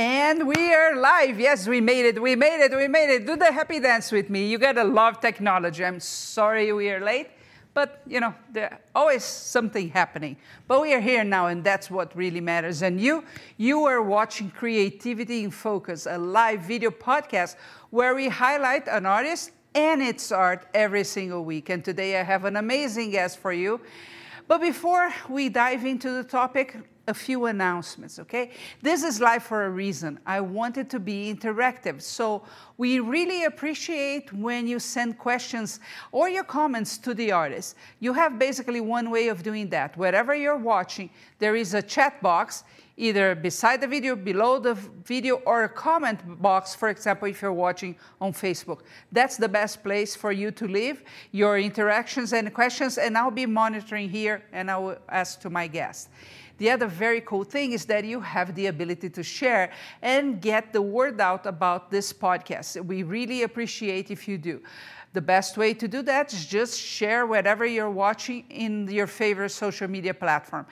And we are live. Yes, we made it. We made it. We made it. Do the happy dance with me. You gotta love technology. I'm sorry we are late, but you know, there's always something happening. But we are here now, and that's what really matters. And you, you are watching Creativity in Focus, a live video podcast where we highlight an artist and its art every single week. And today I have an amazing guest for you. But before we dive into the topic, a few announcements, okay? This is live for a reason. I want it to be interactive. So we really appreciate when you send questions or your comments to the artist. You have basically one way of doing that. Wherever you're watching, there is a chat box either beside the video, below the video, or a comment box, for example, if you're watching on Facebook. That's the best place for you to leave your interactions and questions, and I'll be monitoring here and I will ask to my guests. The other very cool thing is that you have the ability to share and get the word out about this podcast. We really appreciate if you do. The best way to do that is just share whatever you're watching in your favorite social media platform.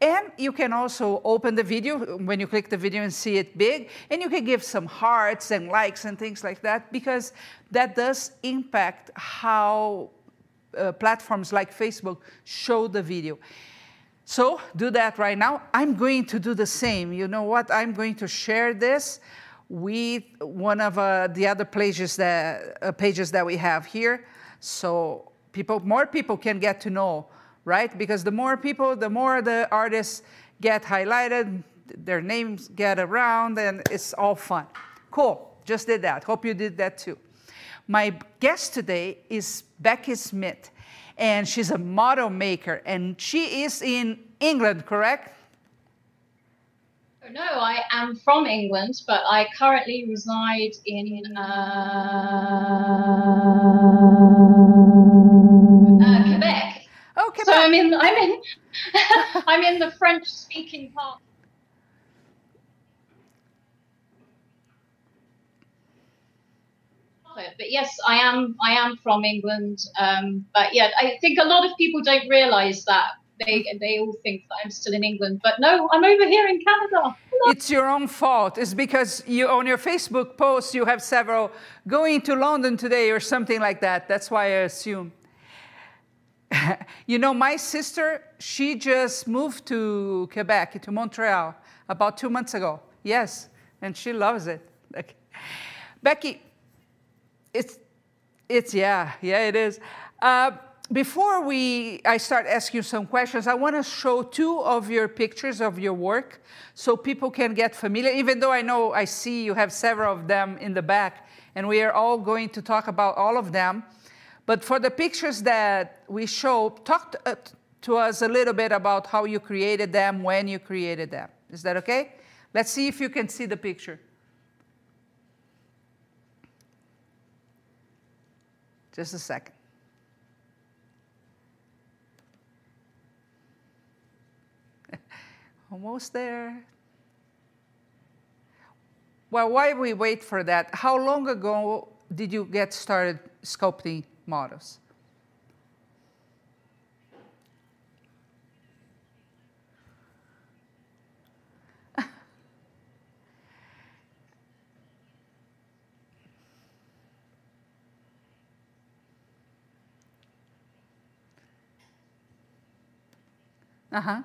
And you can also open the video when you click the video and see it big, and you can give some hearts and likes and things like that because that does impact how uh, platforms like Facebook show the video. So do that right now. I'm going to do the same. You know what? I'm going to share this with one of uh, the other pages that, uh, pages that we have here. So people, more people can get to know, right? Because the more people, the more the artists get highlighted, their names get around, and it's all fun. Cool. Just did that. Hope you did that too. My guest today is Becky Smith and she's a model maker, and she is in England, correct? No, I am from England, but I currently reside in uh, uh, Quebec. Oh, Quebec. So I'm in, I'm in, I'm in the French-speaking part. But yes, I am. I am from England. Um, but yeah, I think a lot of people don't realise that. They they all think that I'm still in England, but no, I'm over here in Canada. It's your own fault. It's because you on your Facebook post you have several going to London today or something like that. That's why I assume. you know, my sister, she just moved to Quebec, to Montreal, about two months ago. Yes, and she loves it. Becky, it's, it's yeah, yeah, it is. Uh, before we, I start asking some questions, I want to show two of your pictures of your work so people can get familiar, even though I know I see you have several of them in the back, and we are all going to talk about all of them. But for the pictures that we show, talk to, uh, to us a little bit about how you created them, when you created them. Is that okay? Let's see if you can see the picture. Just a second. Almost there. Well, while we wait for that, how long ago did you get started sculpting models? Uh-huh.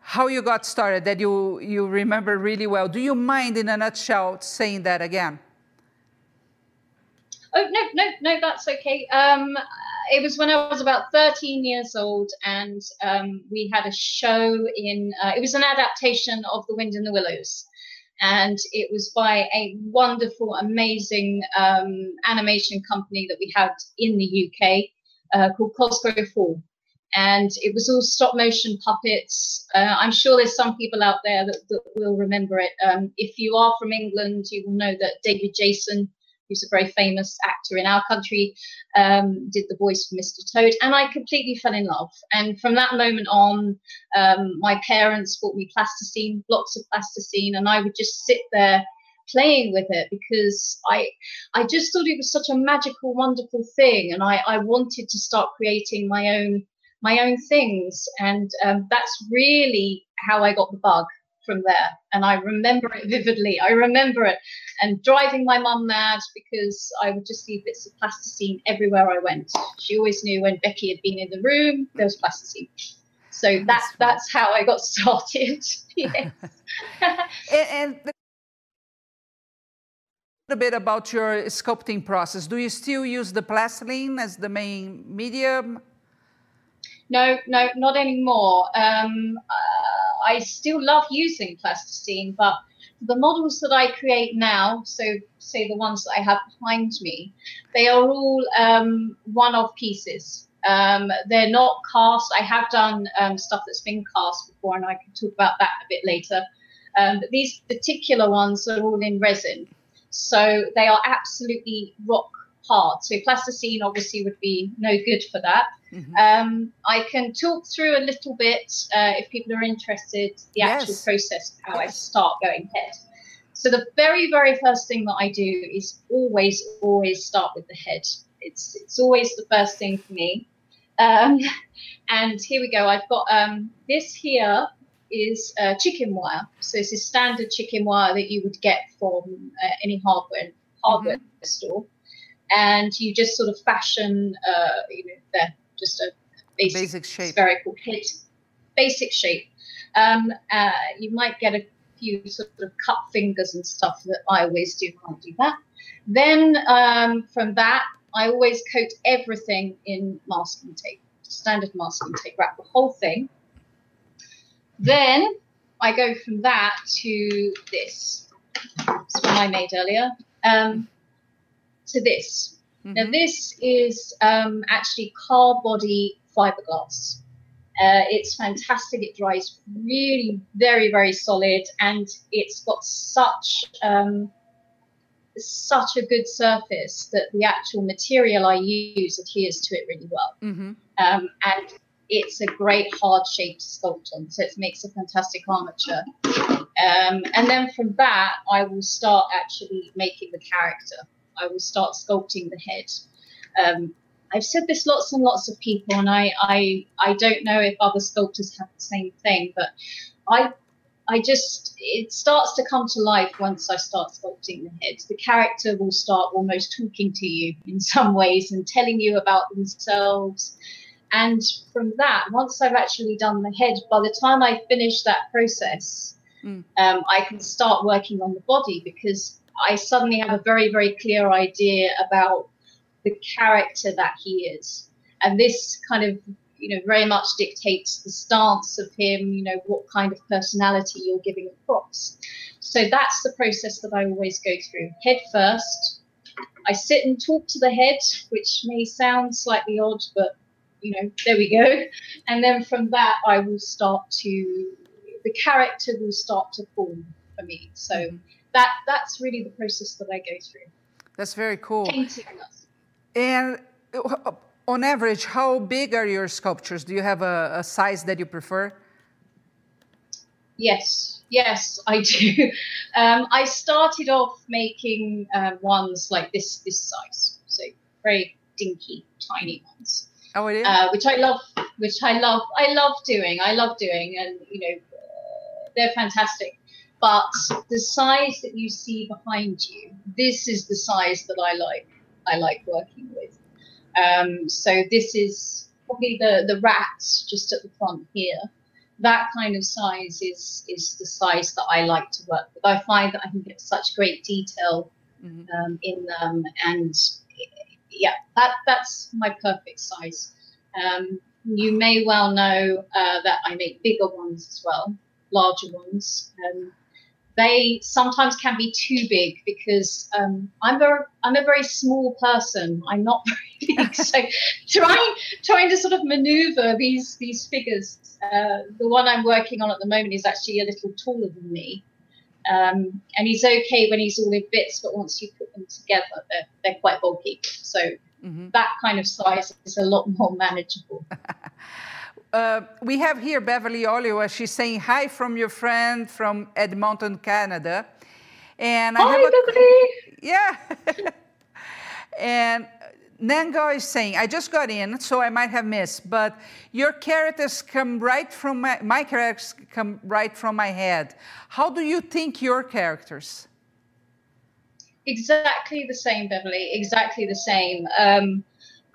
How you got started that you, you remember really well. Do you mind, in a nutshell, saying that again? Oh, no, no, no, that's okay. Um, it was when I was about 13 years old, and um, we had a show in, uh, it was an adaptation of The Wind in the Willows. And it was by a wonderful, amazing um, animation company that we had in the UK uh, called Cosgrove Hall. And it was all stop motion puppets. Uh, I'm sure there's some people out there that, that will remember it. Um, if you are from England, you will know that David Jason who's a very famous actor in our country, um, did the voice for Mr. Toad, and I completely fell in love. And from that moment on, um, my parents bought me plasticine, blocks of plasticine, and I would just sit there playing with it because I I just thought it was such a magical, wonderful thing, and I, I wanted to start creating my own my own things, and um, that's really how I got the bug from there. And I remember it vividly. I remember it and driving my mum mad because I would just see bits of plasticine everywhere I went. She always knew when Becky had been in the room, there was plasticine. So that, that's how I got started. yes. and, and a bit about your sculpting process. Do you still use the plastilene as the main medium? No, no, not anymore. Um, uh, I still love using plasticine, but the models that I create now, so say the ones that I have behind me, they are all um, one-off pieces. Um, they're not cast. I have done um, stuff that's been cast before, and I can talk about that a bit later. Um, but these particular ones are all in resin, so they are absolutely rock So plasticine obviously would be no good for that. Mm-hmm. Um, I can talk through a little bit uh, if people are interested the yes. actual process of how yes. I start going head. So the very very first thing that I do is always always start with the head. It's it's always the first thing for me. Um, and here we go. I've got um, this here is uh, chicken wire. So this is standard chicken wire that you would get from uh, any hardware hardware mm-hmm. store and you just sort of fashion, uh, you know, the, just a basic, basic shape. spherical head, basic shape. Um, uh, you might get a few sort of cut fingers and stuff that I always do. Can't do that. Then um, from that, I always coat everything in masking tape, standard masking tape, wrap the whole thing. Then I go from that to this. This one I made earlier. Um, to this. Mm-hmm. Now, this is um, actually car body fiberglass. Uh, it's fantastic. It dries really very, very solid, and it's got such um, such a good surface that the actual material I use adheres to it really well. Mm-hmm. Um, and it's a great hard shape to sculpt on, so it makes a fantastic armature. Um, and then from that, I will start actually making the character. I will start sculpting the head. Um, I've said this lots and lots of people, and I, I I don't know if other sculptors have the same thing, but I I just it starts to come to life once I start sculpting the head. The character will start almost talking to you in some ways and telling you about themselves. And from that, once I've actually done the head, by the time I finish that process, mm. um, I can start working on the body because I suddenly have a very, very clear idea about the character that he is. And this kind of, you know, very much dictates the stance of him, you know, what kind of personality you're giving across. So that's the process that I always go through. Head first. I sit and talk to the head, which may sound slightly odd, but you know, there we go. And then from that, I will start to, the character will start to form for me. So mm-hmm that that's really the process that I go through. That's very cool. And uh, on average, how big are your sculptures? Do you have a, a size that you prefer? Yes, yes, I do. Um, I started off making uh, ones like this this size, so very dinky, tiny ones. Oh, it is. Uh, which I love, which I love, I love doing. I love doing, and you know, they're fantastic but the size that you see behind you, this is the size that I like. I like working with. Um, so this is probably the the rats just at the front here. that kind of size is is the size that I like to work with. I find that I can get such great detail mm-hmm. um, in them, and yeah, that that's my perfect size. Um, you may well know uh, that I make bigger ones as well, larger ones. Um, they sometimes can be too big because um, I'm very I'm a very small person. I'm not very big, so trying trying to sort of maneuver these these figures. Uh, the one I'm working on at the moment is actually a little taller than me, um, and he's okay when he's all in bits, but once you put them together, they're they're quite bulky. So mm-hmm. that kind of size is a lot more manageable. Uh, we have here Beverly Oliver. She's saying hi from your friend from Edmonton, Canada. And I hi, have a, Beverly. Yeah. and Nango is saying, I just got in, so I might have missed, but your characters come right from my, my characters come right from my head. How do you think your characters? Exactly the same, Beverly. Exactly the same. Um,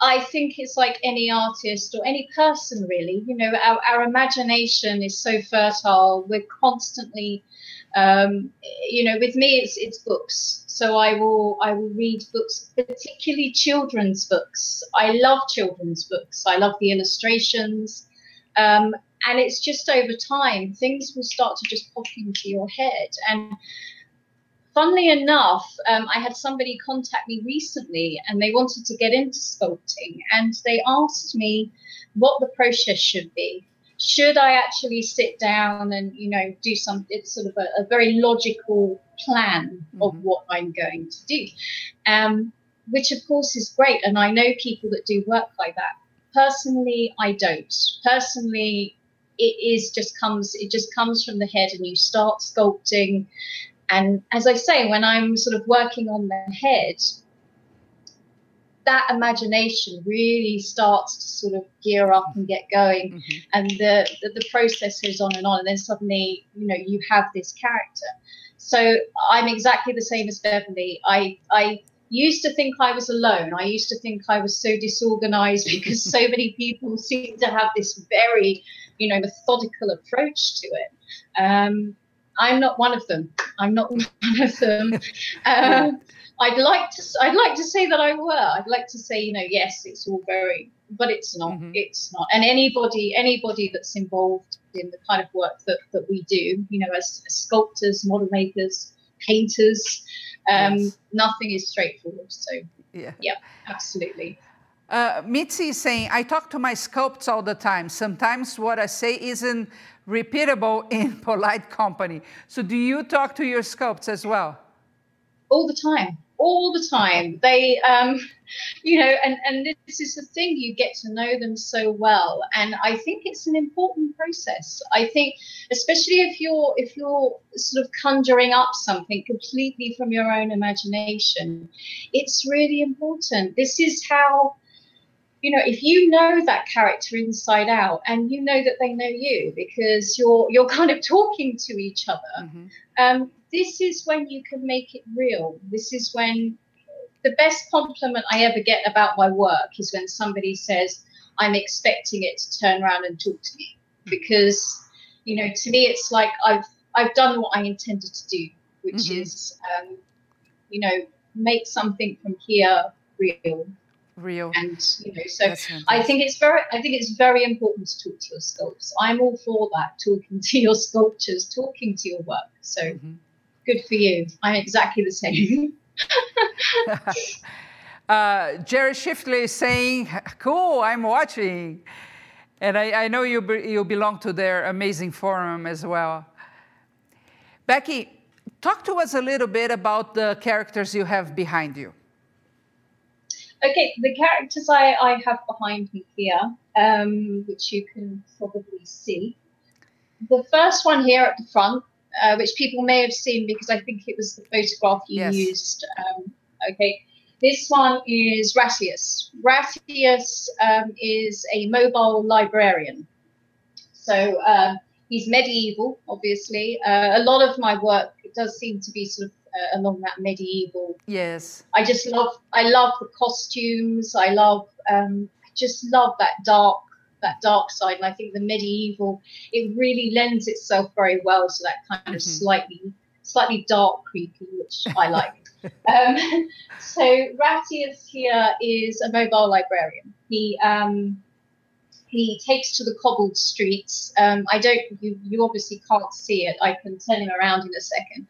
I think it's like any artist or any person, really. You know, our, our imagination is so fertile. We're constantly, um, you know, with me, it's it's books. So I will I will read books, particularly children's books. I love children's books. I love the illustrations. Um, and it's just over time, things will start to just pop into your head. And funnily enough, um, I had somebody contact me recently and they wanted to get into sculpting and they asked me what the process should be. Should I actually sit down and, you know, do some, it's sort of a, a very logical plan mm-hmm. of what I'm going to do, um, which of course is great. And I know people that do work like that. Personally, I don't. Personally, it is just comes, it just comes from the head and you start sculpting and as I say, when I'm sort of working on the head, that imagination really starts to sort of gear up and get going. Mm-hmm. and the, the, the process goes on and on and then suddenly you know you have this character. So i'm exactly the same as beverly. I i used to think i was alone. I used to think i was so disorganized because so many people seem to have this very you know methodical approach to it. Um, I'm not one of them. I'm not one of them. Uh, I'd like to. I'd like to say that I were. I'd like to say, you know, yes, it's all very, but it's not. Mm-hmm. It's not. And anybody, anybody that's involved in the kind of work that that we do, you know, as, as sculptors, model makers, painters, um, yes. nothing is straightforward. So, yeah, yeah, absolutely. Uh, Mitzi is saying, I talk to my sculpts all the time. Sometimes what I say isn't repeatable in polite company. So do you talk to your sculpts as well? All the time, all the time. They, um, you know, and, and this is the thing, you get to know them so well. And I think it's an important process. I think, especially if you're, if you're sort of conjuring up something completely from your own imagination, it's really important. This is how you know if you know that character inside out and you know that they know you because you're you're kind of talking to each other mm-hmm. um, this is when you can make it real this is when the best compliment i ever get about my work is when somebody says i'm expecting it to turn around and talk to me mm-hmm. because you know to me it's like i've i've done what i intended to do which mm-hmm. is um, you know make something from here real real. And you know so i think it's very i think it's very important to talk to your sculptors. I'm all for that talking to your sculptures talking to your work. So mm-hmm. good for you. I'm exactly the same. Uh, Jarrod Shiflett is saying cool i'm watching. And i, I know you, be, you belong to their amazing forum as well. Becky talk to us a little bit about the characters you have behind you Okay, the characters I, I have behind me here, um, which you can probably see. The first one here at the front, uh, which people may have seen because I think it was the photograph you yes. used. Um, okay, this one is Ratius. Ratius um, is a mobile librarian. So um, he's medieval, obviously. Uh, a lot of my work does seem to be sort of uh, along that medieval. Yes. I just love I love the costumes. I love um, I just love that dark that dark side. And I think the medieval it really lends itself very well to that kind mm-hmm. of slightly slightly dark creepy, which I like. um, so Ratius here is a mobile librarian. He um, he takes to the cobbled streets. Um, I don't, you, you obviously can't see it. I can turn him around in a second,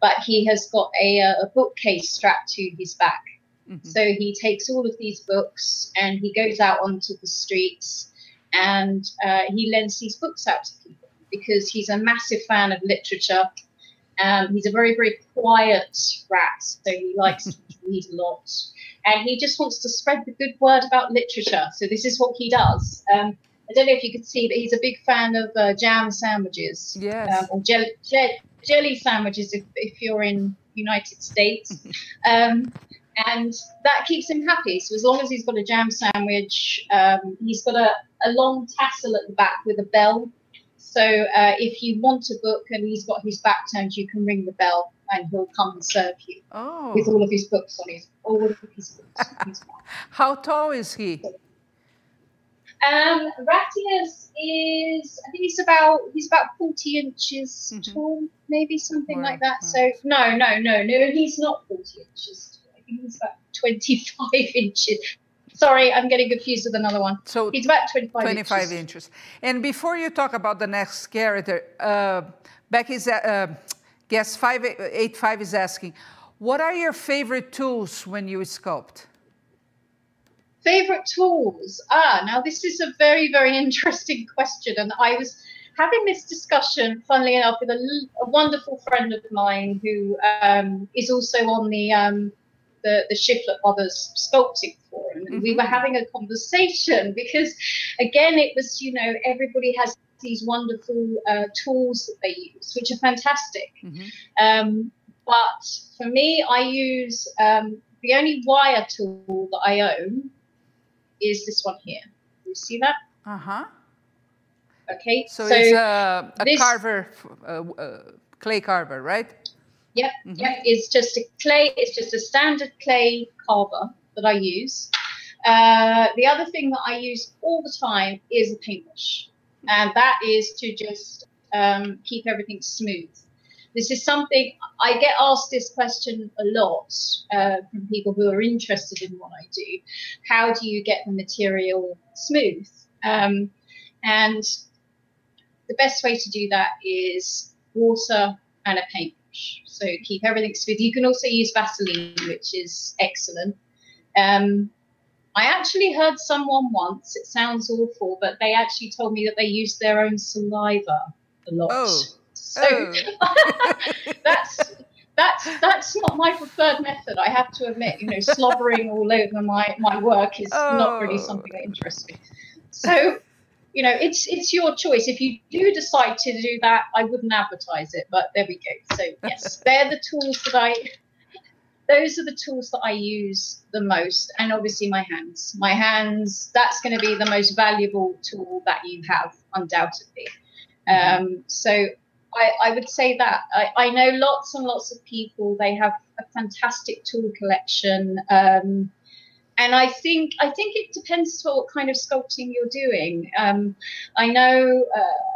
but he has got a, a bookcase strapped to his back. Mm-hmm. So he takes all of these books and he goes out onto the streets and uh, he lends these books out to people because he's a massive fan of literature. Um, he's a very, very quiet rat, so he likes to read a lot and he just wants to spread the good word about literature. So this is what he does. Um, I don't know if you could see, but he's a big fan of uh, jam sandwiches. Yes. Um, or jelly, jelly sandwiches if, if you're in United States. um, and that keeps him happy. So as long as he's got a jam sandwich, um, he's got a, a long tassel at the back with a bell. So uh, if you want a book and he's got his back turned, you can ring the bell and he'll come and serve you oh. with all of his books on his all of his books. How tall is he? Um, Ratius is I think he's about he's about forty inches mm-hmm. tall, maybe something like that. So no, no, no, no, he's not forty inches. Tall. I think he's about twenty-five inches. Sorry, I'm getting confused with another one. So he's about 25, 25 inches. inches. And before you talk about the next character, uh, Becky's uh, Guest 585 is asking, what are your favorite tools when you sculpt? Favorite tools? Ah, now this is a very, very interesting question. And I was having this discussion, funnily enough, with a, a wonderful friend of mine who um, is also on the, um, the, the Shiflett Brothers sculpting forum. And mm-hmm. we were having a conversation because, again, it was, you know, everybody has these wonderful uh, tools that they use, which are fantastic. Mm-hmm. Um, but for me, I use um, the only wire tool that I own is this one here. You see that? Uh huh. Okay. So, so it's a, a this, carver, uh, uh, clay carver, right? Yep. Mm-hmm. Yep. It's just a clay. It's just a standard clay carver that I use. Uh, the other thing that I use all the time is a paintbrush and that is to just um, keep everything smooth. This is something I get asked this question a lot uh, from people who are interested in what I do. How do you get the material smooth? Um, and the best way to do that is water and a paintbrush. So keep everything smooth. You can also use Vaseline, which is excellent. Um, I actually heard someone once, it sounds awful, but they actually told me that they used their own saliva a lot. Oh. So oh. that's that's that's not my preferred method, I have to admit. You know, slobbering all over my, my work is oh. not really oh. something that interests me. So, you know, it's it's your choice. If you do decide to do that, I wouldn't advertise it, but there we go. So yes, they're the tools that I those are the tools that I use the most, and obviously my hands. My hands, that's going to be the most valuable tool that you have, undoubtedly. Mm-hmm. Um, so I, I, would say that I, I, know lots and lots of people. They have a fantastic tool collection, um, and I think I think it depends on what kind of sculpting you're doing. Um, I know. Uh,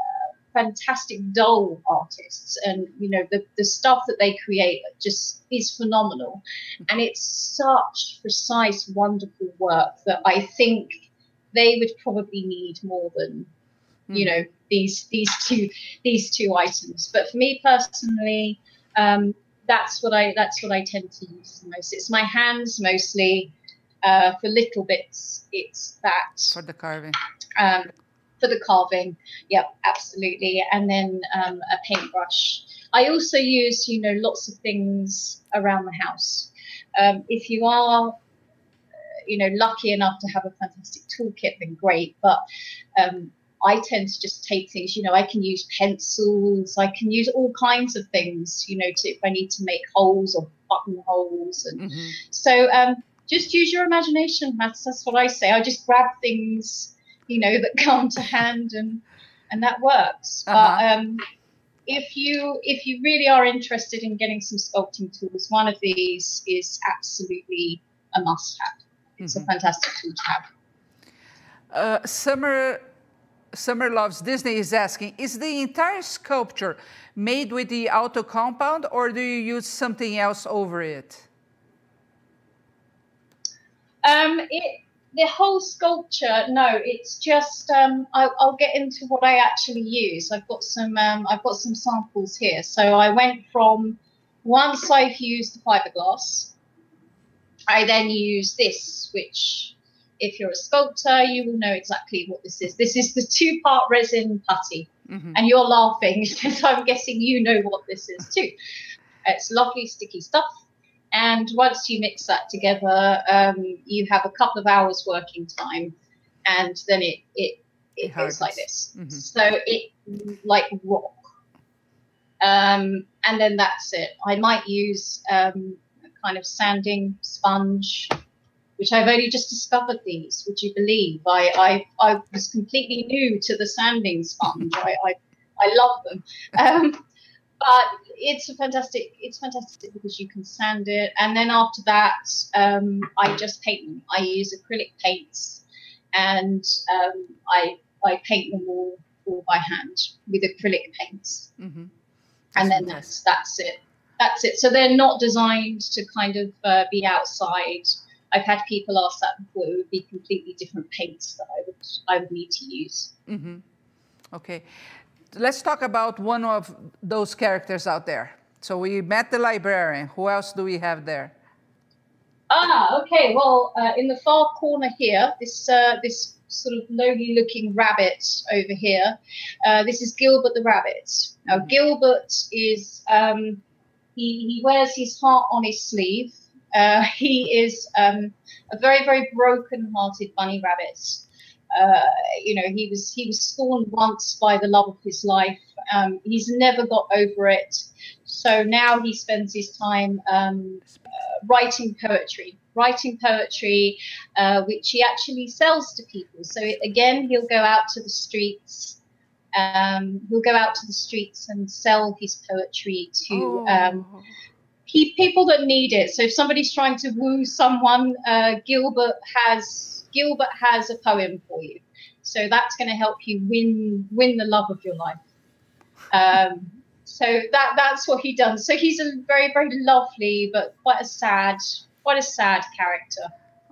fantastic doll artists. And you know the, the stuff that they create just is phenomenal. And it's such precise wonderful work that i think they would probably need more than you hmm. know these these two these two items. But for me personally um, that's what i that's what i tend to use the most. It's my hands mostly uh, for little bits. It's that for the carving. um, for the carving. Yep, absolutely. And then um, a paintbrush. I also use, you know, lots of things around the house. Um, if you are, you know, lucky enough to have a fantastic toolkit, then great. But um, I tend to just take things, you know, I can use pencils, I can use all kinds of things, you know, to, if I need to make holes or buttonholes. And mm-hmm. so um, just use your imagination. That's, that's what I say. I just grab things you know that come to hand and and that works uh-huh. but um if you if you really are interested in getting some sculpting tools one of these is absolutely a must have it's mm-hmm. a fantastic tool to have uh, Summer Summer Loves Disney is asking, is the entire sculpture made with the auto compound or do you use something else over it? Um, it, the whole sculpture, no, it's just, um, I, will get into what I actually use. I've got some, um, I've got some samples here. So I went from, once I've used the fiberglass, I then use this, which if you're a sculptor, you will know exactly what this is. This is the two part resin putty. Mm-hmm. And you're laughing because I'm guessing you know what this is too. It's lovely sticky stuff. And once you mix that together, um, you have a couple of hours working time, and then it it, it, it goes like this. Mm-hmm. So it like rock. Um, and then that's it. I might use um, a kind of sanding sponge which I've only just discovered these. Would you believe? I I, I was completely new to the sanding sponge. I, I, I love them, um, but it's a fantastic. It's fantastic because you can sand it, and then after that, um, I just paint them. I use acrylic paints, and um, I I paint them all all by hand with acrylic paints, mm-hmm. and then that's that's it. That's it. So they're not designed to kind of uh, be outside I've had people ask that before. It would be completely different paints that I would I would need to use. Mm-hmm. Okay, let's talk about one of those characters out there. So we met the librarian. Who else do we have there? Ah, okay. Well, uh, in the far corner here, this uh, this sort of lonely-looking rabbit over here. Uh, this is Gilbert the rabbit. Now, mm-hmm. Gilbert is um, he he wears his heart on his sleeve. Uh, he is um, a very, very broken-hearted bunny rabbit. Uh, you know, he was he was scorned once by the love of his life. Um, he's never got over it. So now he spends his time um, uh, writing poetry, writing poetry, uh, which he actually sells to people. So again, he'll go out to the streets. Um, he'll go out to the streets and sell his poetry to um, oh people that need it. So if somebody's trying to woo someone, uh, Gilbert has Gilbert has a poem for you. So that's going to help you win win the love of your life. Um, so that that's what he does. So he's a very very lovely but quite a sad quite a sad character.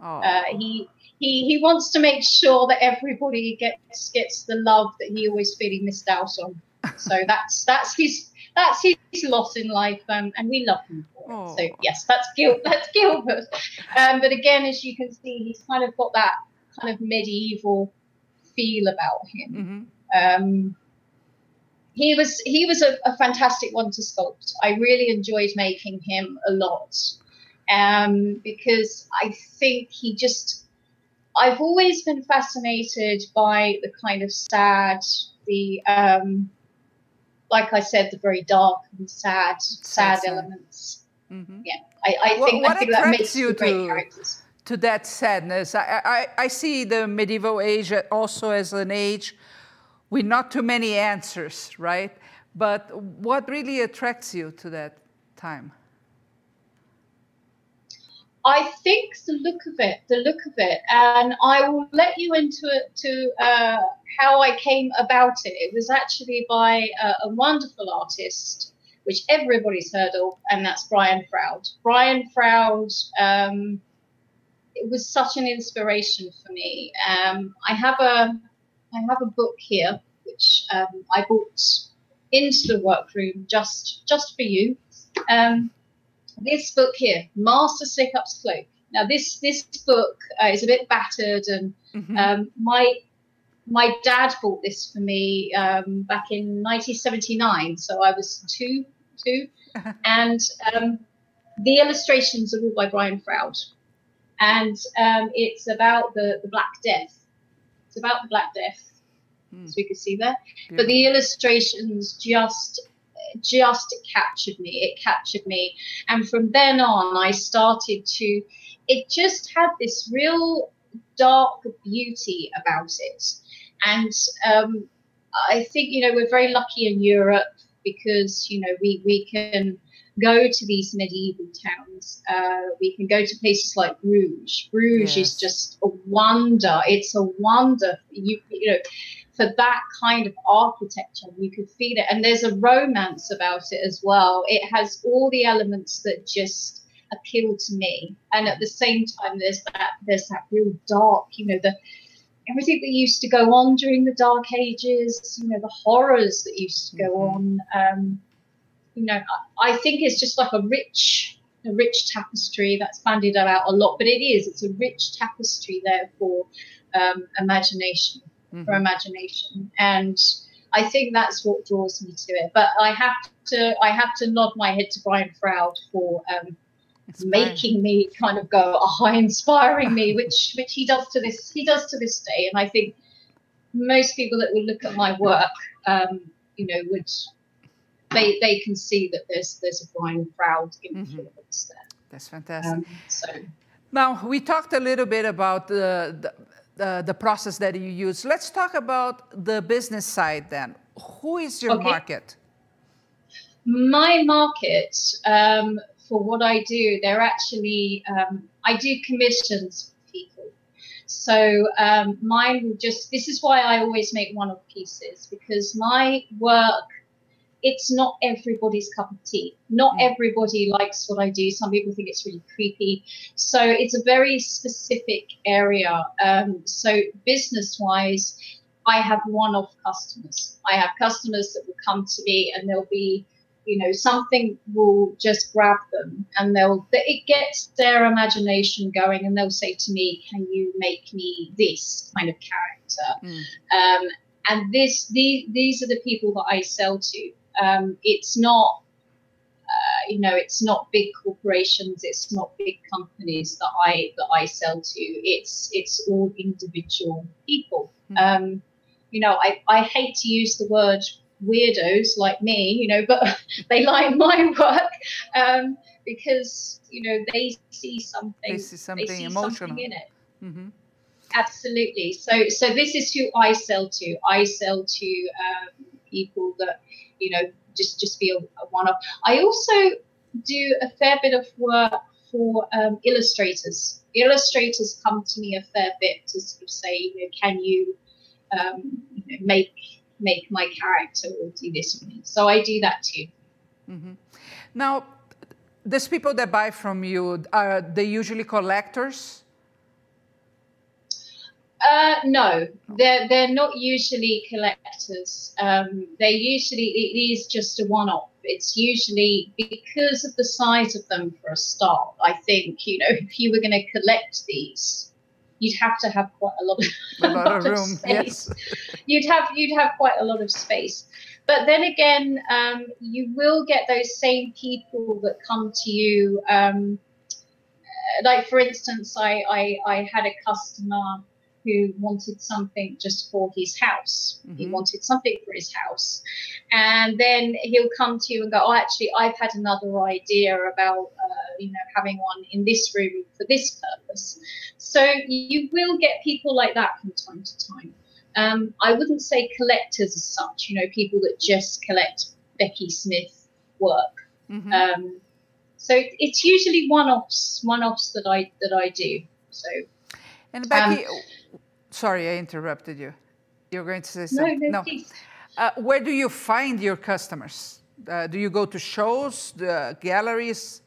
Oh. Uh, he he he wants to make sure that everybody gets gets the love that he always feel he missed out on. So that's that's his that's his loss in life, um, and we love him for it. Oh. So yes, that's Gil. That's Gilbert. Um, but again, as you can see, he's kind of got that kind of medieval feel about him. Mm-hmm. Um, he was he was a, a, fantastic one to sculpt. I really enjoyed making him a lot um, because I think he just. I've always been fascinated by the kind of sad, the um, like I said, the very dark and sad, sad, elements. Mm-hmm. Yeah, I, I think, what, I think that makes you great to, characters. To that sadness, I, I, I see the medieval age also as an age with not too many answers, right? But what really attracts you to that time? I think the look of it, the look of it, and I will let you into it to uh, how I came about it. It was actually by a, wonderful artist, which everybody's heard of, and that's Brian Froud. Brian Froud. Um, it was such an inspiration for me. Um, I have a, I have a book here which um, I bought into the workroom just just for you. Um, this book here, Master Snickup's Cloak. Now, this this book uh, is a bit battered, and mm-hmm. um, my my dad bought this for me um, back in 1979, so I was two, two, and um, the illustrations are all by Brian Froud, and um, it's about the the Black Death. It's about the Black Death, mm. as we can see there. Yeah. But the illustrations just just captured me. It captured me. And from then on, I started to, it just had this real dark beauty about it. And um, I think, you know, we're very lucky in Europe because you know we we can go to these medieval towns. Uh, we can go to places like Bruges. Bruges yes. is just a wonder. It's a wonder. You you know for that kind of architecture. You could feel it. And there's a romance about it as well. It has all the elements that just appeal to me. And at the same time, there's that there's that real dark, you know, the everything that used to go on during the dark ages, you know, the horrors that used to go mm-hmm. on. Um, you know, I think it's just like a rich a rich tapestry that's bandied about a lot, but it is. It's a rich tapestry there for um, imagination mm-hmm. for imagination. And I think that's what draws me to it. But I have to I have to nod my head to Brian Froud for um, making me kind of go, oh, inspiring me, which which he does to this he does to this day. And I think most people that will look at my work, um, you know, would they they can see that there's there's a Brian Froud influence mm-hmm. there. That's fantastic. Um, so now we talked a little bit about the, the uh, the process that you use. Let's talk about the business side then. Who is your okay. market? My market um, for what I do, they're actually, um, I do commissions for people. So um, mine will just, this is why I always make one off pieces because my work it's not everybody's cup of tea. Not mm. everybody likes what I do. Some people think it's really creepy. So it's a very specific area. Um, so business wise, I have one off customers. I have customers that will come to me and they'll be, you know, something will just grab them and they'll, it gets their imagination going and they'll say to me, can you make me this kind of character? Mm. Um, and this, these, these are the people that I sell to. Um, it's not, uh, you know, it's not big corporations, it's not big companies that I that I sell to. It's it's all individual people. Mm-hmm. Um, you know, I, I hate to use the word weirdos like me, you know, but they like my work um, because you know they see something. They see something they see emotional something in it. Mm-hmm. Absolutely. So so this is who I sell to. I sell to um, people that you know, just just a, a one-off. I also do a fair bit of work for um, illustrators. Illustrators come to me a fair bit to sort of say, you know, can you, um, you know, make make my character or do this for me? So I do that too. Mm-hmm. Now, these people that buy from you are they usually collectors? Uh, no, they're they're not usually collectors. Um, they usually it is just a one-off. It's usually because of the size of them for a start. I think you know if you were going to collect these, you'd have to have quite a lot of, a lot, of room. Space. Yes. you'd have you'd have quite a lot of space. But then again, um, you will get those same people that come to you. Um, like for instance, I, I I had a customer who wanted something just for his house. Mm-hmm. He wanted something for his house. And then he'll come to you and go, Oh, actually, I've had another idea about, uh, you know, having one in this room for this purpose. So you will get people like that from time to time. Um, I wouldn't say collectors as such, you know, people that just collect Becky Smith work. Mm-hmm. Um, so it's usually one-offs, one-offs that I that I do. So and Becky, um, sorry, I interrupted you. You're going to say something. No, no, please. Uh, where do you find your customers? Uh, do you go to shows, the galleries?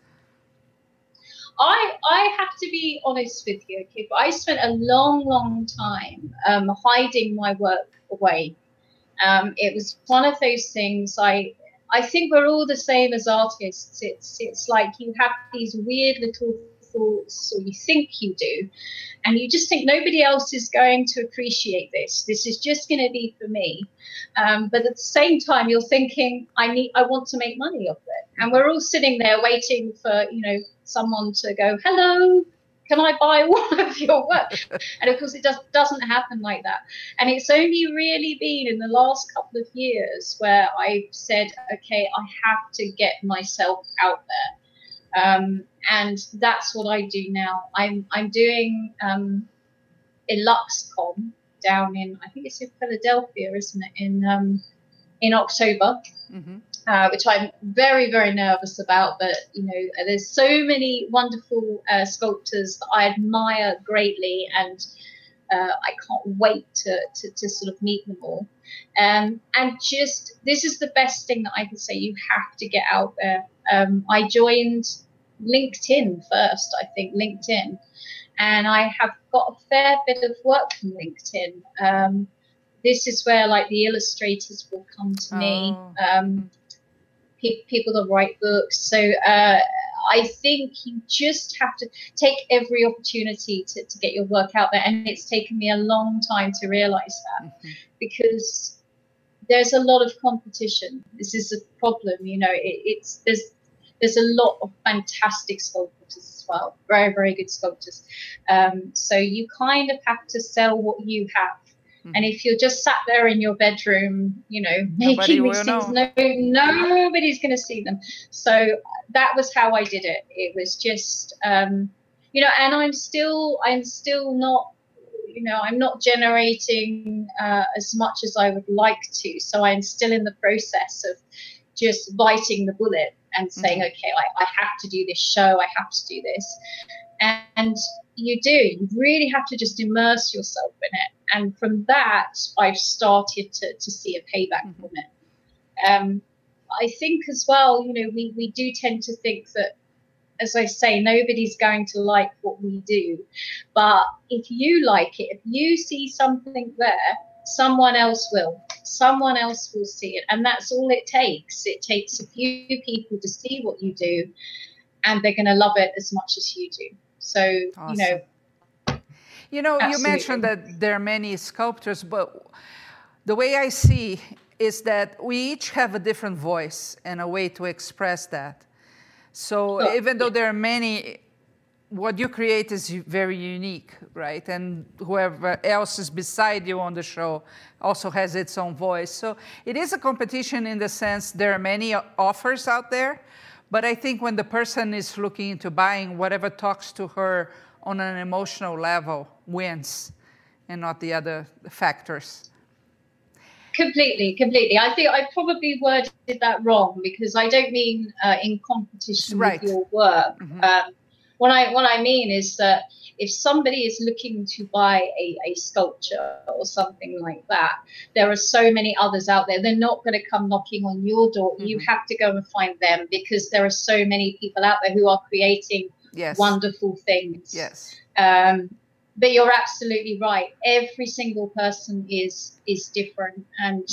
I I have to be honest with you, but I spent a long, long time um, hiding my work away. Um, it was one of those things. I I think we're all the same as artists. It's it's like you have these weird little thoughts, or you think you do, and you just think nobody else is going to appreciate this. This is just going to be for me. Um, but at the same time, you're thinking, I need, I want to make money off it, and we're all sitting there waiting for you know someone to go, hello. Can I buy one of your work? and of course, it just doesn't happen like that. And it's only really been in the last couple of years where I've said, okay, I have to get myself out there. Um, and that's what I do now. I'm I'm doing um, Illuxcon down in I think it's in Philadelphia, isn't it? In um, in October, mm-hmm. uh, which I'm very, very nervous about. But you know, there's so many wonderful uh, sculptors that I admire greatly, and uh, I can't wait to, to, to, sort of meet them all. Um, and just this is the best thing that I can say. You have to get out there. Um, I joined LinkedIn first, I think LinkedIn, and I have got a fair bit of work from LinkedIn. Um, this is where like the illustrators will come to oh. me. Um, pe- people that write books. So uh, I think you just have to take every opportunity to, to get your work out there. And it's taken me a long time to realize that mm-hmm. because there's a lot of competition. This is a problem, you know, it, it's there's there's a lot of fantastic sculptors as well, very, very good sculptors. Um, so you kind of have to sell what you have Mm-hmm. And if you're just sat there in your bedroom, you know, making these things, no, nobody's going to see them. So that was how I did it. It was just, um, you know, and I'm still, I'm still not, you know, I'm not generating uh, as much as I would like to. So I'm still in the process of just biting the bullet and saying, mm-hmm. okay, I, I have to do this show, I have to do this. And you do, you really have to just immerse yourself in it and from that, I've started to, to see a payback mm-hmm. from it. Um, I think as well, you know, we, we do tend to think that, as I say, nobody's going to like what we do. But if you like it, if you see something there, someone else will. Someone else will see it. And that's all it takes. It takes a few people to see what you do, and they're going to love it as much as you do. So, awesome. you know, you know, Absolutely. you mentioned that there are many sculptors, but the way I see is that we each have a different voice and a way to express that. So oh, even though there are many, what you create is very unique, right? And whoever else is beside you on the show also has its own voice. So it is a competition in the sense there are many offers out there, but I think when the person is looking into buying whatever talks to her on an emotional level wins and not the other factors. Completely, completely. I think I probably worded that wrong because I don't mean uh, in competition right. with your work. Mm-hmm. Um, what I what I mean is that if somebody is looking to buy a, a sculpture or something like that, there are so many others out there. They're not going to come knocking on your door. Mm-hmm. You have to go and find them because there are so many people out there who are creating yes. wonderful things. Yes. Um, but you're absolutely right. Every single person is is different, and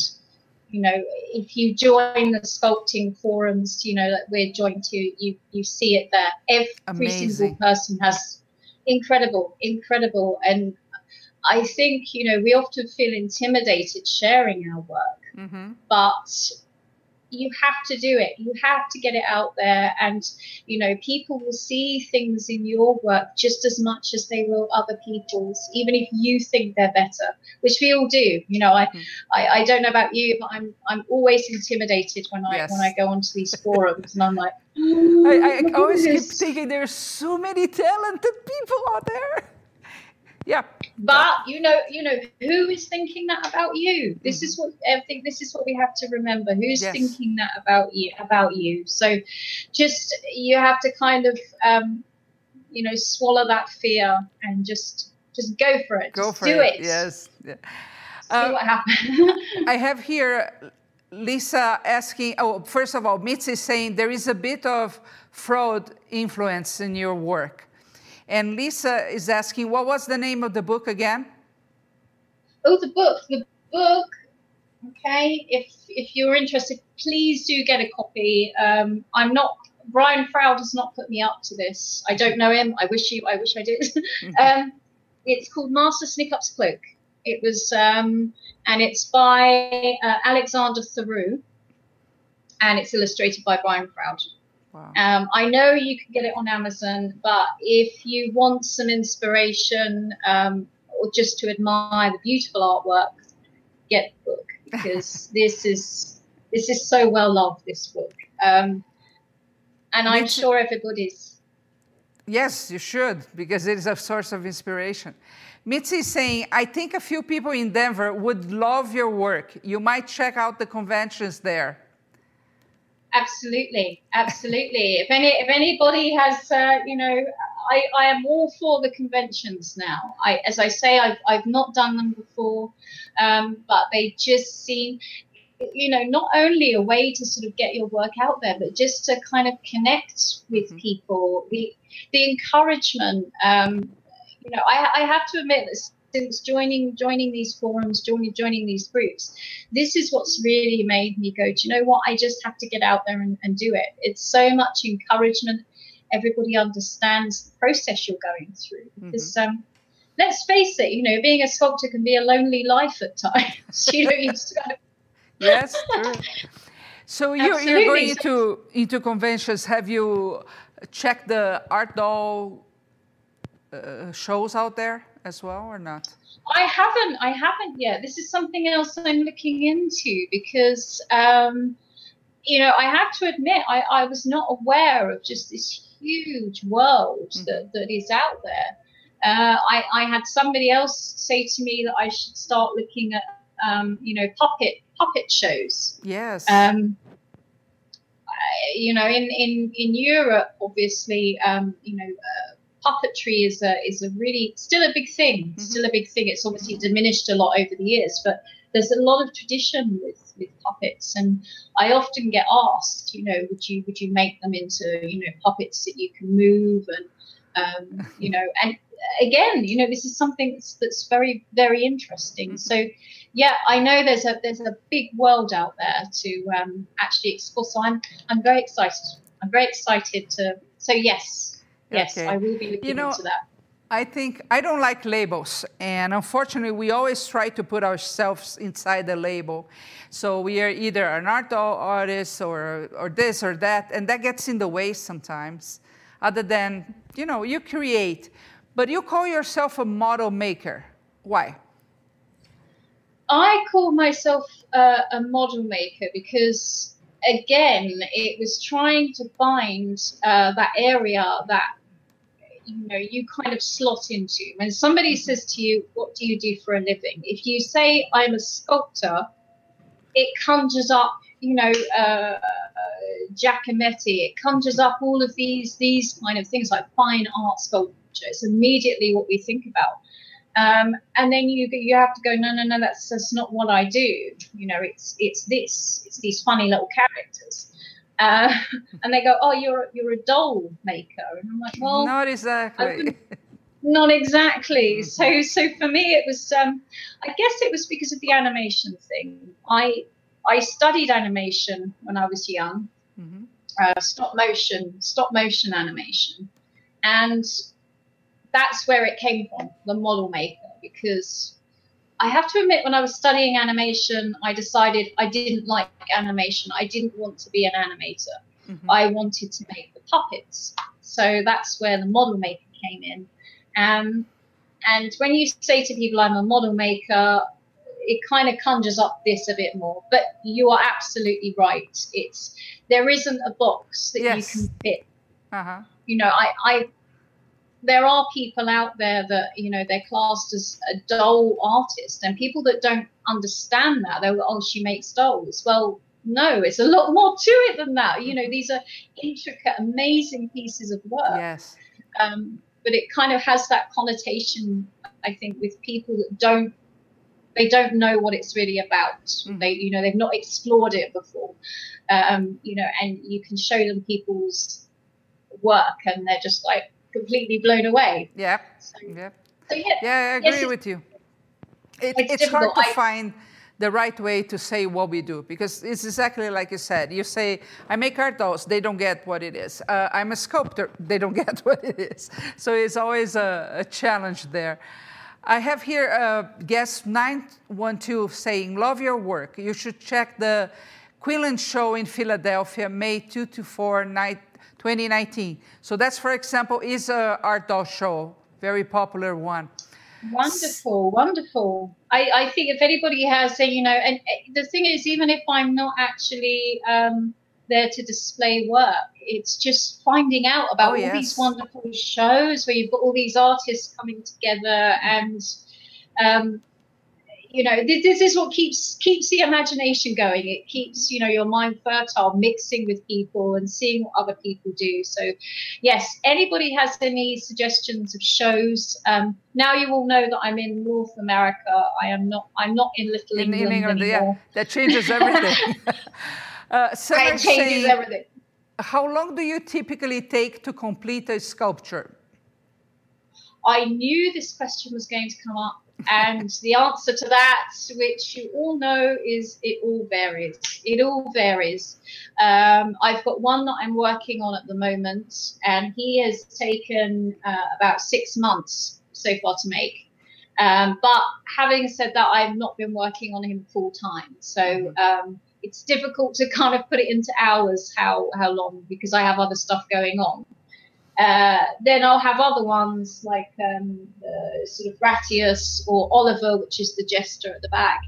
you know, if you join the sculpting forums, you know that we're joined to, you you see it there. Every Amazing. single person has incredible, incredible, and I think you know we often feel intimidated sharing our work, mm-hmm. but you have to do it you have to get it out there and you know people will see things in your work just as much as they will other people's even if you think they're better which we all do you know i mm. I, I, don't know about you but i'm i'm always intimidated when i yes. when i go onto these forums and i'm like oh, I, I always keep thinking there's so many talented people out there yeah. But you know, you know, who is thinking that about you? This mm-hmm. is what I think. This is what we have to remember. Who's yes. thinking that about you? About you. So, just you have to kind of, um, you know, swallow that fear and just just go for it. Go just for do it. it. Yes. Yeah. See uh, what happens. I have here Lisa asking. Oh, first of all, Mitzi is saying there is a bit of Froud influence in your work. And Lisa is asking, what was the name of the book again? Oh, the book. The book. Okay, if if you're interested, please do get a copy. Um, I'm not. Brian Froud has not put me up to this. I don't know him. I wish you. I wish I did. um, it's called Master Snickup's Cloak. It was, um, and it's by uh, Alexander Theroux, and it's illustrated by Brian Froud. Wow. Um, I know you can get it on Amazon, but if you want some inspiration um, or just to admire the beautiful artwork, get the book because this is this is so well loved. This book, um, and I'm sure everybody's. Yes, you should because it is a source of inspiration. Mitzi is saying, I think a few people in Denver would love your work. You might check out the conventions there. Absolutely, absolutely. if any, if anybody has, uh, you know, I, I am all for the conventions now. I, as I say, I've, I've not done them before, um, but they just seem, you know, not only a way to sort of get your work out there, but just to kind of connect with mm-hmm. people. The, the encouragement. Um, you know, I, I have to admit that since joining joining these forums, joining joining these groups, this is what's really made me go. Do you know what? I just have to get out there and, and do it. It's so much encouragement. Everybody understands the process you're going through mm-hmm. because. Um, let's face it, you know, being a sculptor can be a lonely life at times. you know, you just kind of yes, true. So you're, you're going into into conventions. Have you checked the art doll uh, shows out there? As well or not? I haven't. I haven't yet. This is something else I'm looking into because, um, you know, I have to admit I, I was not aware of just this huge world mm. that, that is out there. Uh, I, I had somebody else say to me that I should start looking at, um, you know, puppet puppet shows. Yes. Um, you know, in, in, in Europe, obviously, um, you know, uh, puppetry is a is a really still a big thing. Mm-hmm. Still a big thing. It's obviously diminished a lot over the years, but there's a lot of tradition with with puppets, and I often get asked, you know, would you would you make them into you know puppets that you can move and um, you know and again you know this is something that's, that's very very interesting mm-hmm. so yeah i know there's a there's a big world out there to um, actually explore so i'm i'm very excited i'm very excited to so yes Yes, okay. I will be looking you know, into that. I think I don't like labels, and unfortunately, we always try to put ourselves inside the label. So we are either an art artist or or this or that, and that gets in the way sometimes. Other than you know, you create, but you call yourself a model maker. Why? I call myself uh, a model maker because again, it was trying to find uh, that area that you know you kind of slot into. When somebody mm-hmm. says to you, "What do you do for a living?" If you say, "I'm a sculptor," it conjures up, you know, uh, Giacometti. It conjures up all of these these kind of things like fine art sculpture. It's immediately what we think about. Um, and then you you have to go no no no that's that's not what I do you know it's it's this it's these funny little characters uh, and they go, "Oh, you're you're a doll maker," and I'm like, "Well, not exactly." Not exactly. Mm-hmm. So, so for me, it was. Um, I guess it was because of the animation thing. I I studied animation when I was young, mm-hmm. uh, stop motion, stop motion animation, and that's where it came from, the model maker, because I have to admit, when I was studying animation, I decided I didn't like animation. I didn't want to be an animator. Mm-hmm. I wanted to make the puppets. So that's where the model maker came in. Um, and when you say to people, I'm a model maker, it kind of conjures up this a bit more. But you are absolutely right. It's there isn't a box that yes. you can fit. Uh-huh. You know, I, I there are people out there that you know they're classed as a doll artist, and people that don't understand that they're oh she makes dolls. Well, no, it's a lot more to it than that. You know, these are intricate, amazing pieces of work. Yes. Um, but it kind of has that connotation, I think, with people that don't they don't know what it's really about. Mm. They, you know, they've not explored it before. Um, you know, and you can show them people's work, and they're just like, completely blown away. Yeah. So, yeah. So yeah. Yeah, I agree yes, with you. It, it's, it's hard to I, find the right way to say what we do because it's exactly like you said. You say, I make art dolls, they don't get what it is. Uh, I'm a sculptor, they don't get what it is. So it's always a, a challenge there. I have here uh, guest 912 saying, Love your work. You should check the Quillen show in Philadelphia, May 2 to 4, night 2019. So that's, for example, is a art doll show, very popular one. Wonderful, wonderful. I, I think if anybody has a, you know, and eh, the thing is, even if I'm not actually um, there to display work, it's just finding out about oh, all yes. these wonderful shows where you've got all these artists coming together and um, you know this, this is what keeps keeps the imagination going. It keeps you know your mind fertile mixing with people and seeing what other people do. So yes anybody has any suggestions of shows um, now you all know that i'm in north america. I am not i'm not in little in, england, england anymore. Yeah, that changes everything. Uh, it changes everything. How long do you typically take to complete a sculpture? I knew this question was going to come up and the answer to that, which you all know, is it all varies. It all varies. Um, I've got one that I'm working on at the moment, and he has taken uh, about six months so far to make. Um, but having said that, I've not been working on him full time, so um, it's difficult to kind of put it into hours how how long because I have other stuff going on. Uh, then I'll have other ones like um, sort of Ratius or Oliver, which is the jester at the back.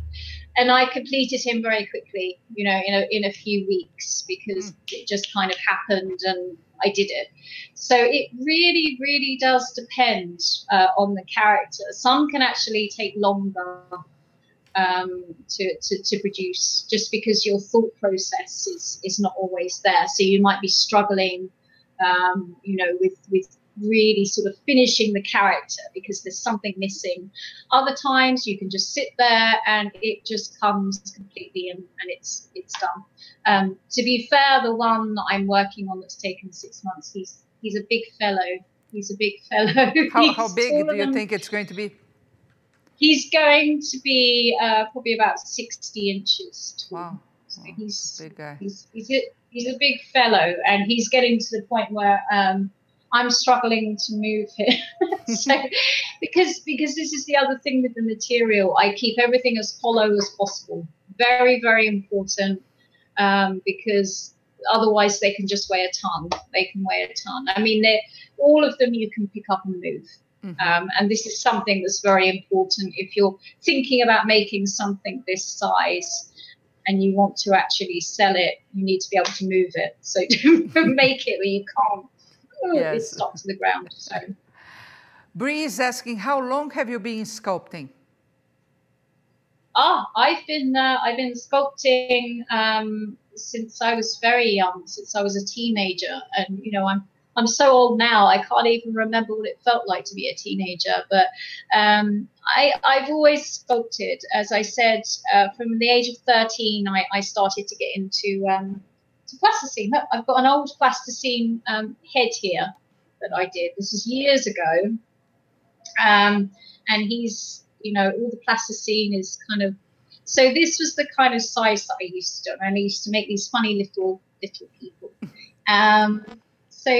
And I completed him very quickly, you know, in a, in a few weeks because mm. it just kind of happened and I did it. So it really, really does depend uh, on the character. Some can actually take longer um, to, to, to, produce just because your thought process is, is not always there. So you might be struggling um, you know, with with really sort of finishing the character because there's something missing. Other times you can just sit there and it just comes completely and, and it's it's done. Um, to be fair, the one that I'm working on that's taken six months, he's he's a big fellow. He's a big fellow. How, how big do you think it's going to be? He's going to be uh, probably about 60 inches tall. Wow. So wow. he's, big guy. He's, he's, he's a big fellow, and he's getting to the point where um, I'm struggling to move him. so, because because this is the other thing with the material, I keep everything as hollow as possible. Very very important um, because otherwise they can just weigh a ton. They can weigh a ton. I mean, all of them you can pick up and move. Mm-hmm. Um, and this is something that's very important if you're thinking about making something this size and you want to actually sell it, you need to be able to move it. So don't make it where you can't. Oh, yes. It's stuck to the ground. So. Bree is asking, how long have you been sculpting? Ah, I've been uh, I've been sculpting um, since I was very young, since I was a teenager, and you know I'm I'm so old now, I can't even remember what it felt like to be a teenager. But um, I, have always sculpted. As I said, uh, from the age of 13, I, I started to get into um, to plasticine. Look, I've got an old plasticine um, head here that I did. This is years ago. Um, and he's, you know, all the plasticine is kind of. So this was the kind of size that I used to do. And I used to make these funny little little people. Um, so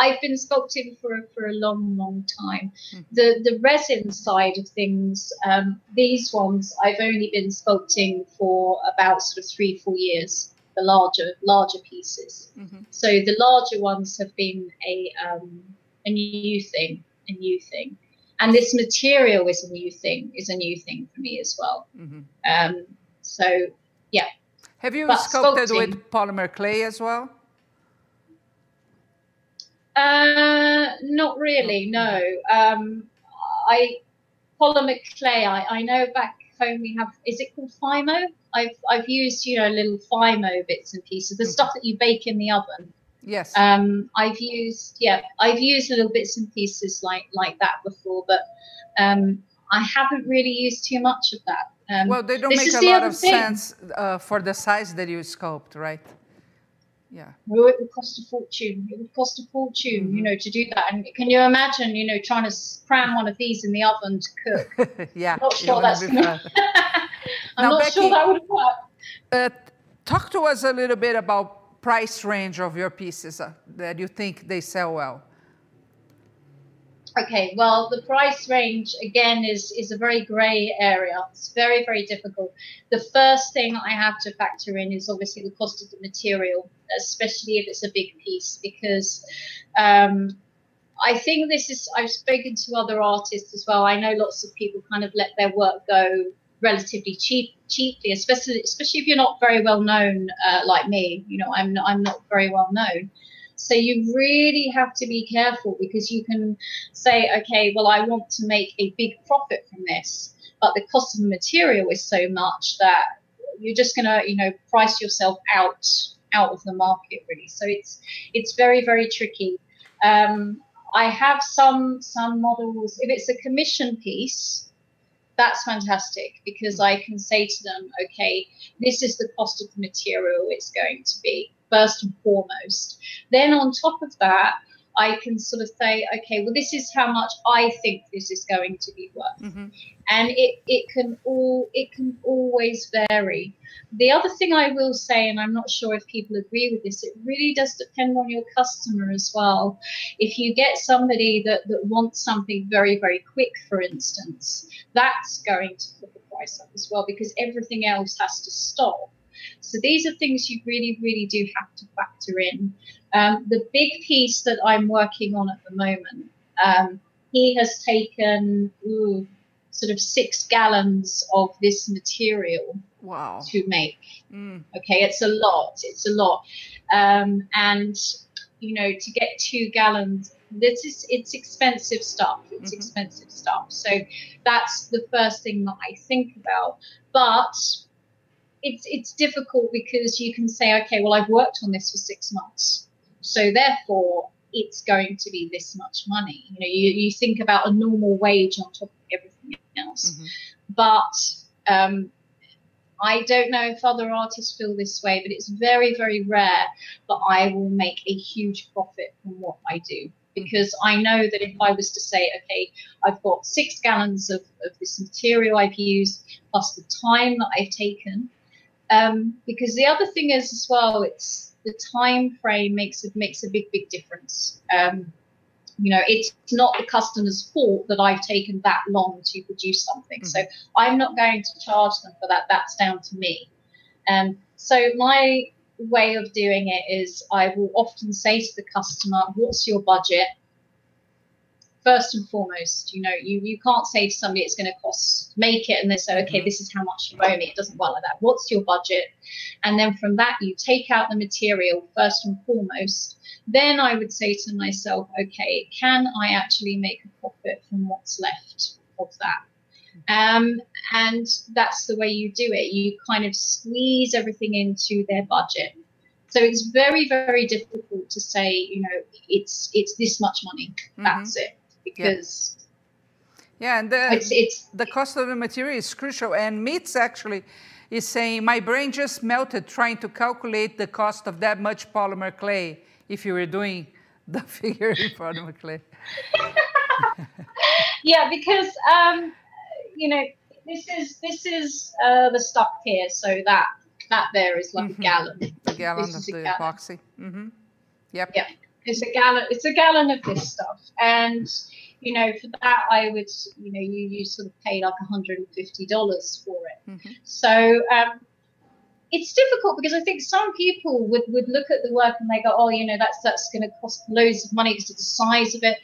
I've been sculpting for for a long, long time. Mm. The the resin side of things, um, these ones I've only been sculpting for about sort of three, four years. The larger larger pieces. Mm-hmm. So the larger ones have been a um, a new thing, a new thing, and this material is a new thing. Is a new thing for me as well. Mm-hmm. Um, so yeah. Have you but sculpted sculpting, with polymer clay as well? Uh, not really. No. Um, I polymer clay. I, I know back home we have. Is it called Fimo? I've I've used you know little Fimo bits and pieces, the mm-hmm. stuff that you bake in the oven. Yes. Um, I've used yeah, I've used little bits and pieces like like that before, but um, I haven't really used too much of that. Um, well, they don't make a lot of thing. sense uh, for the size that you sculpt, right? Yeah. Well, it would cost a fortune. It would cost a fortune mm-hmm. you know to do that. And can you imagine you know trying to cram one of these in the oven to cook? Yeah I'm not sure that's gonna... i'm now, not Becky, sure that would work. uh, talk to us a little bit about price range of your pieces uh, that you think they sell well Okay, well, the price range again is is a very grey area. It's very very difficult. The first thing I have to factor in is obviously the cost of the material, especially if it's a big piece, because um, I think this is. I've spoken to other artists as well. I know lots of people kind of let their work go relatively cheap cheaply, especially especially if you're not very well known uh, like me. You know, I'm not, I'm not very well known. So you really have to be careful because you can say, okay, well, I want to make a big profit from this, but the cost of material is so much that you're just going to, you know, price yourself out out of the market really. So it's it's very very tricky. Um, I have some some models. If it's a commission piece, that's fantastic because I can say to them, okay, this is the cost of the material it's going to be first and foremost. Then on top of that, I can sort of say, okay, well, this is how much I think this is going to be worth, mm-hmm. and it it can all it can always vary. The other thing I will say, and I'm not sure if people agree with this, it really does depend on your customer as well. If you get somebody that that wants something very very quick, for instance, that's going to put the price up as well because everything else has to stop. So these are things you really, really do have to factor in. Um, the big piece that I'm working on at the moment, um, he has taken ooh, sort of six gallons of this material wow. to make. Mm. Okay, it's a lot. It's a lot, um, and you know to get two gallons. This is it's expensive stuff. It's mm-hmm. expensive stuff. So that's the first thing that I think about. But it's it's difficult because you can say, okay, well, I've worked on this for six months, so therefore it's going to be this much money. You know, you, you think about a normal wage on top of everything else, mm-hmm. but um, I don't know if other artists feel this way, but it's very, very rare that I will make a huge profit from what I do. Because I know that if I was to say, okay, I've got six gallons of, of this material I've used, plus the time that I've taken, um, because the other thing is as well, it's the time frame makes it makes a big big difference. Um, you know, it's not the customer's fault that I've taken that long to produce something. Mm-hmm. So I'm not going to charge them for that. That's down to me. Um, so my way of doing it is I will often say to the customer, "What's your budget?" First and foremost, you know, you, you can't say to somebody it's going to cost, make it, and then say, okay, mm-hmm. this is how much you owe me. It doesn't work like that. What's your budget? And then from that, you take out the material first and foremost. Then I would say to myself, okay, can I actually make a profit from what's left of that? Um, and that's the way you do it. You kind of squeeze everything into their budget. So it's very, very difficult to say, you know, it's it's this much money. Mm-hmm. That's it because yeah, yeah and the, it's, it's the cost of the material is crucial. And Mitzi actually is saying my brain just melted trying to calculate the cost of that much polymer clay if you were doing the figure in polymer clay. yeah, because um, you know this is this is uh, the stock here, so that that there is like mm-hmm. a gallon. A gallon this of the gallon. epoxy. Mm-hmm. Yep. Yeah, it's a gallon. It's a gallon of this stuff, and you know, for that, I would, you know, you, you sort of pay like $150 for it. Mm-hmm. So um, it's difficult because I think some people would, would look at the work and they go, oh, you know, that's that's going to cost loads of money because of the size of it.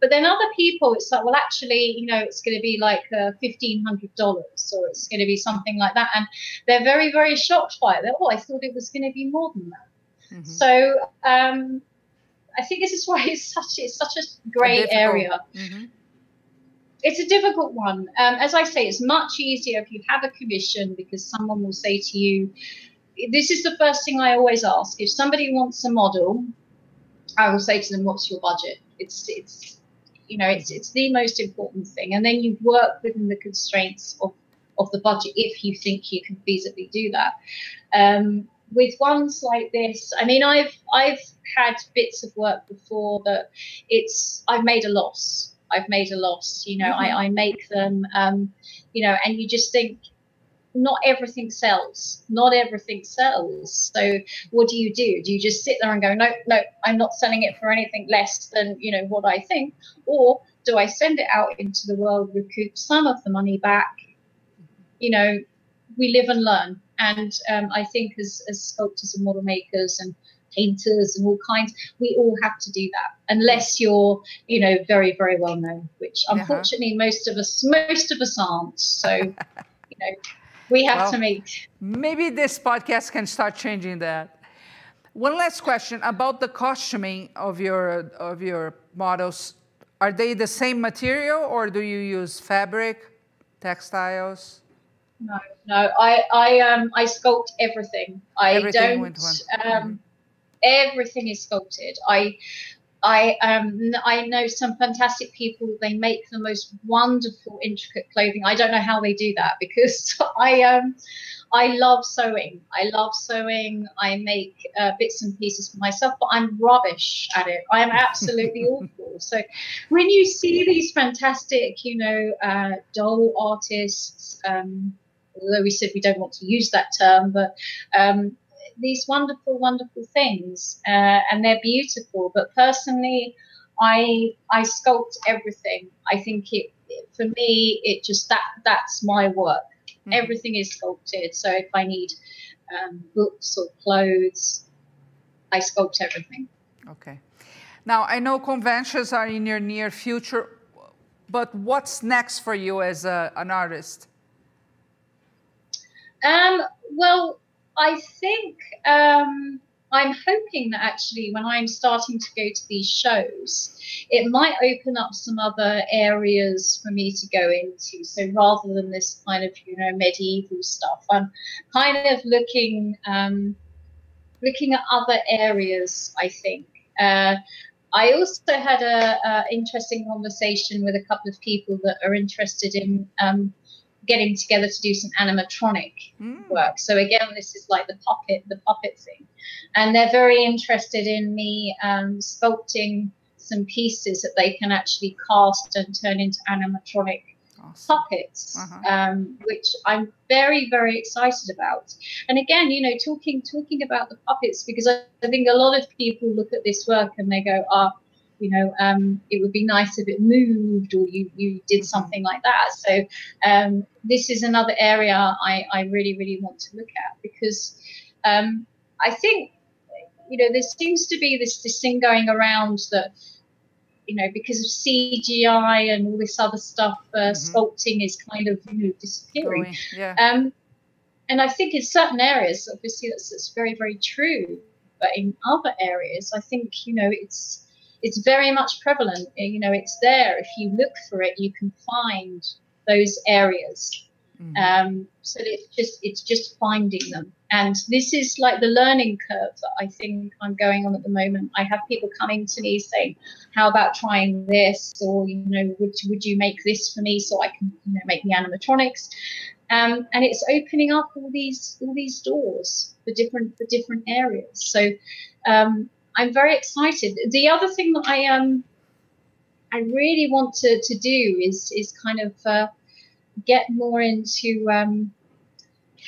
But then other people, it's like, well, actually, you know, it's going to be like uh, $1,500 or it's going to be something like that. And they're very, very shocked by it. They're, oh, I thought it was going to be more than that. Mm-hmm. So, um, I think this is why it's such it's such a great area. Mm-hmm. It's a difficult one. Um, as I say, it's much easier if you have a commission because someone will say to you, "This is the first thing I always ask. If somebody wants a model, I will say to them, "What's your budget?" It's it's you know it's it's the most important thing, and then you work within the constraints of of the budget if you think you can feasibly do that. Um, with ones like this, I mean, I've I've had bits of work before that it's I've made a loss. I've made a loss. You know, mm-hmm. I, I make them, um, you know, and you just think not everything sells. Not everything sells. So what do you do? Do you just sit there and go, no, no, I'm not selling it for anything less than you know what I think, or do I send it out into the world, recoup some of the money back? You know, we live and learn. And um, I think as, as sculptors and model makers and painters and all kinds, we all have to do that unless you're, you know, very, very well known, which uh-huh. unfortunately uh-huh. most of us most of us aren't. So, you know, we have well, to make maybe this podcast can start changing that. One last question about the costuming of your of your models. Are they the same material or do you use fabric, textiles? No, no. I I um I sculpt everything. I Everything don't. Um, everything is sculpted. I I um I know some fantastic people. They make the most wonderful, intricate clothing. I don't know how they do that because I um I love sewing. I love sewing. I make uh, bits and pieces for myself, but I'm rubbish at it. I'm absolutely awful. So when you see these fantastic, you know, uh, doll artists, um, although we said we don't want to use that term, but um, these wonderful, wonderful things, uh, and they're beautiful. But personally, I I sculpt everything. I think it for me it just that that's my work. Mhm. Everything is sculpted. So if I need um, books or clothes, I sculpt everything. Okay. Now, I know conventions are in your near future, but what's next for you as a, an artist? Um, well, I think um, I'm hoping that actually when I'm starting to go to these shows, it might open up some other areas for me to go into. So rather than this kind of you know medieval stuff, I'm kind of looking um, looking at other areas. I think. Uh, I also had a, interesting conversation with a couple of people that are interested in um, getting together to do some animatronic Mm, work. So again, this is like the puppet, the puppet thing, and they're very interested in me um, sculpting some pieces that they can actually cast and turn into animatronic awesome. puppets, Uh-huh. um, which I'm very, very excited about. And again, you know, talking talking about the puppets because I, I think a lot of people look at this work and they go, ah. You know, um, it would be nice if it moved or you, you did Mhm. something like that. So um, this is another area I, I really, really want to look at because um, I think, you know, there seems to be this, this thing going around that, you know, because of CGI and all this other stuff, uh, Mhm. sculpting is kind of, you know, disappearing. Going, yeah. Um, and I think in certain areas, obviously, that's, that's very, very true. But in other areas, I think you know it's it's very much prevalent. Uh, You know, it's there. If you look for it, you can find those areas. Mhm. Um, so it's just it's just finding them. And this is like the learning curve that I think I'm going on at the moment. I have people coming to me saying, "How about trying this?" Or you know, would would you make this for me so I can you know make the animatronics? um, and it's opening up all these all these doors for different for different areas. So um, I'm very excited. The other thing that I um I really want to, to do is is kind of uh, get more into um,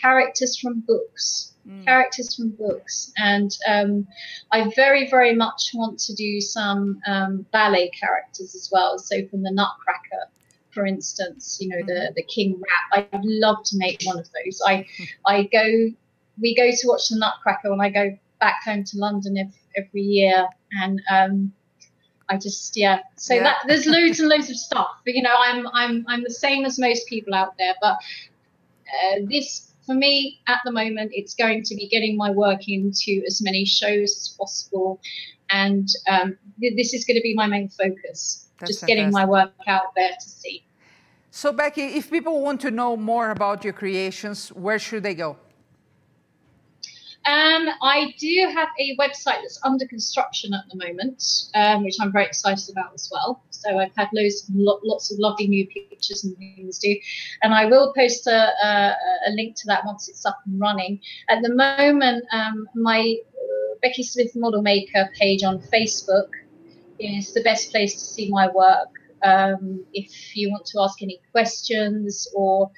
characters from books Mm. characters from books. And um, i very very much want to do some um, ballet characters as well. So from the nutcracker for instance you know the the king rat. I'd love to make one of those. I i go we go to watch the nutcracker when i go back home to london every, every year and um, I just yeah. So Yeah. that there's loads and loads of stuff. But you know, I'm I'm I'm the same as most people out there. But uh, this for me at the moment, it's going to be getting my work into as many shows as possible, and um, th- this is going to be my main focus. That's just getting my work out there to see. So, Becky, if people want to know more about your creations, where should they go? Um, I do have a website that's under construction at the moment, um, which I'm very excited about as well. So I've had loads, lo- lots of lovely new pictures and things to do, and I will post a, a, a link to that once it's up and running. At the moment, um, my Becky Smith Model Maker page on Facebook is the best place to see my work. Um, if you want to ask any questions or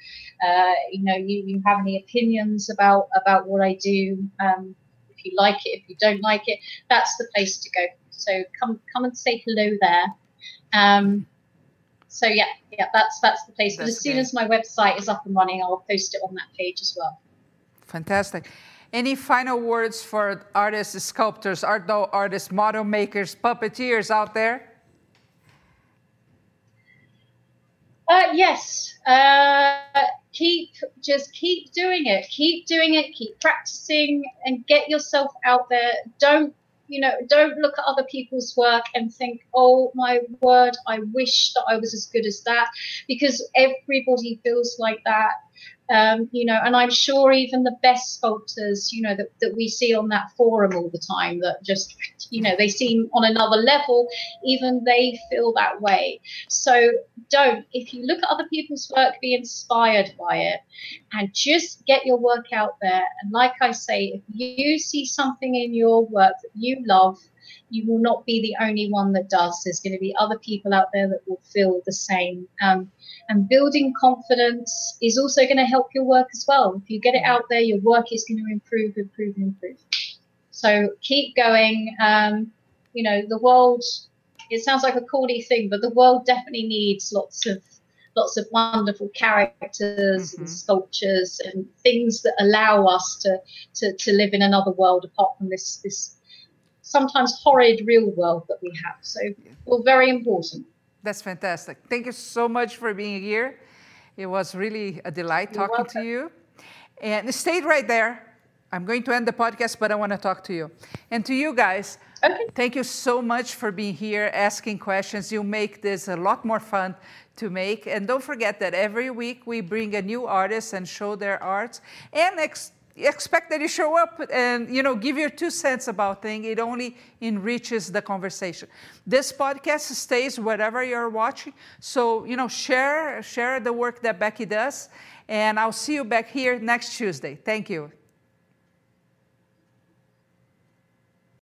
uh, you know you, you have any opinions about about what I do, um, if you like it, if you don't like it, that's the place to go. So come come and say hello there. Um, so yeah, yeah, that's that's the place. But That's as soon as my website is up and running, I'll post it on that page as well. Fantastic. Any final words for artists, sculptors, art doll artists, model makers, puppeteers out there? Uh, yes. Uh, keep just keep doing it. Keep doing it. Keep practicing and get yourself out there. Don't you know, don't look at other people's work and think, oh my word, I wish that I was as good as that, because everybody feels like that. Um, you know, and I'm sure even the best sculptors, you know, that, that we see on that forum all the time that just, you know, they seem on another level, even they feel that way. So don't, if you look at other people's work, be inspired by it and just get your work out there. And like I say, if you see something in your work that you love, you will not be the only one that does. There's going to be other people out there that will feel the same. Um, and building confidence is also going to help your work as well. If you get it out there, your work is going to improve, improve, improve. So keep going. Um, you know, the world, it sounds like a corny thing, but the world definitely needs lots of lots of wonderful characters mm-hmm. and sculptures and things that allow us to, to, to live in another world apart from this this sometimes horrid real world that we have. So, well, very important. That's fantastic. Thank you so much for being here. It was really a delight You're talking welcome. to you. And stay right there. I'm going to end the podcast, but I want to talk to you. And to you guys, okay. thank you so much for being here, asking questions. You make this a lot more fun to make. And don't forget that every week we bring a new artist and show their arts. And next expect that you show up and you know give your two cents about things it only enriches the conversation. This podcast stays wherever you're watching. So you know share share the work that becky does. And i'll see you back here next tuesday. Thank you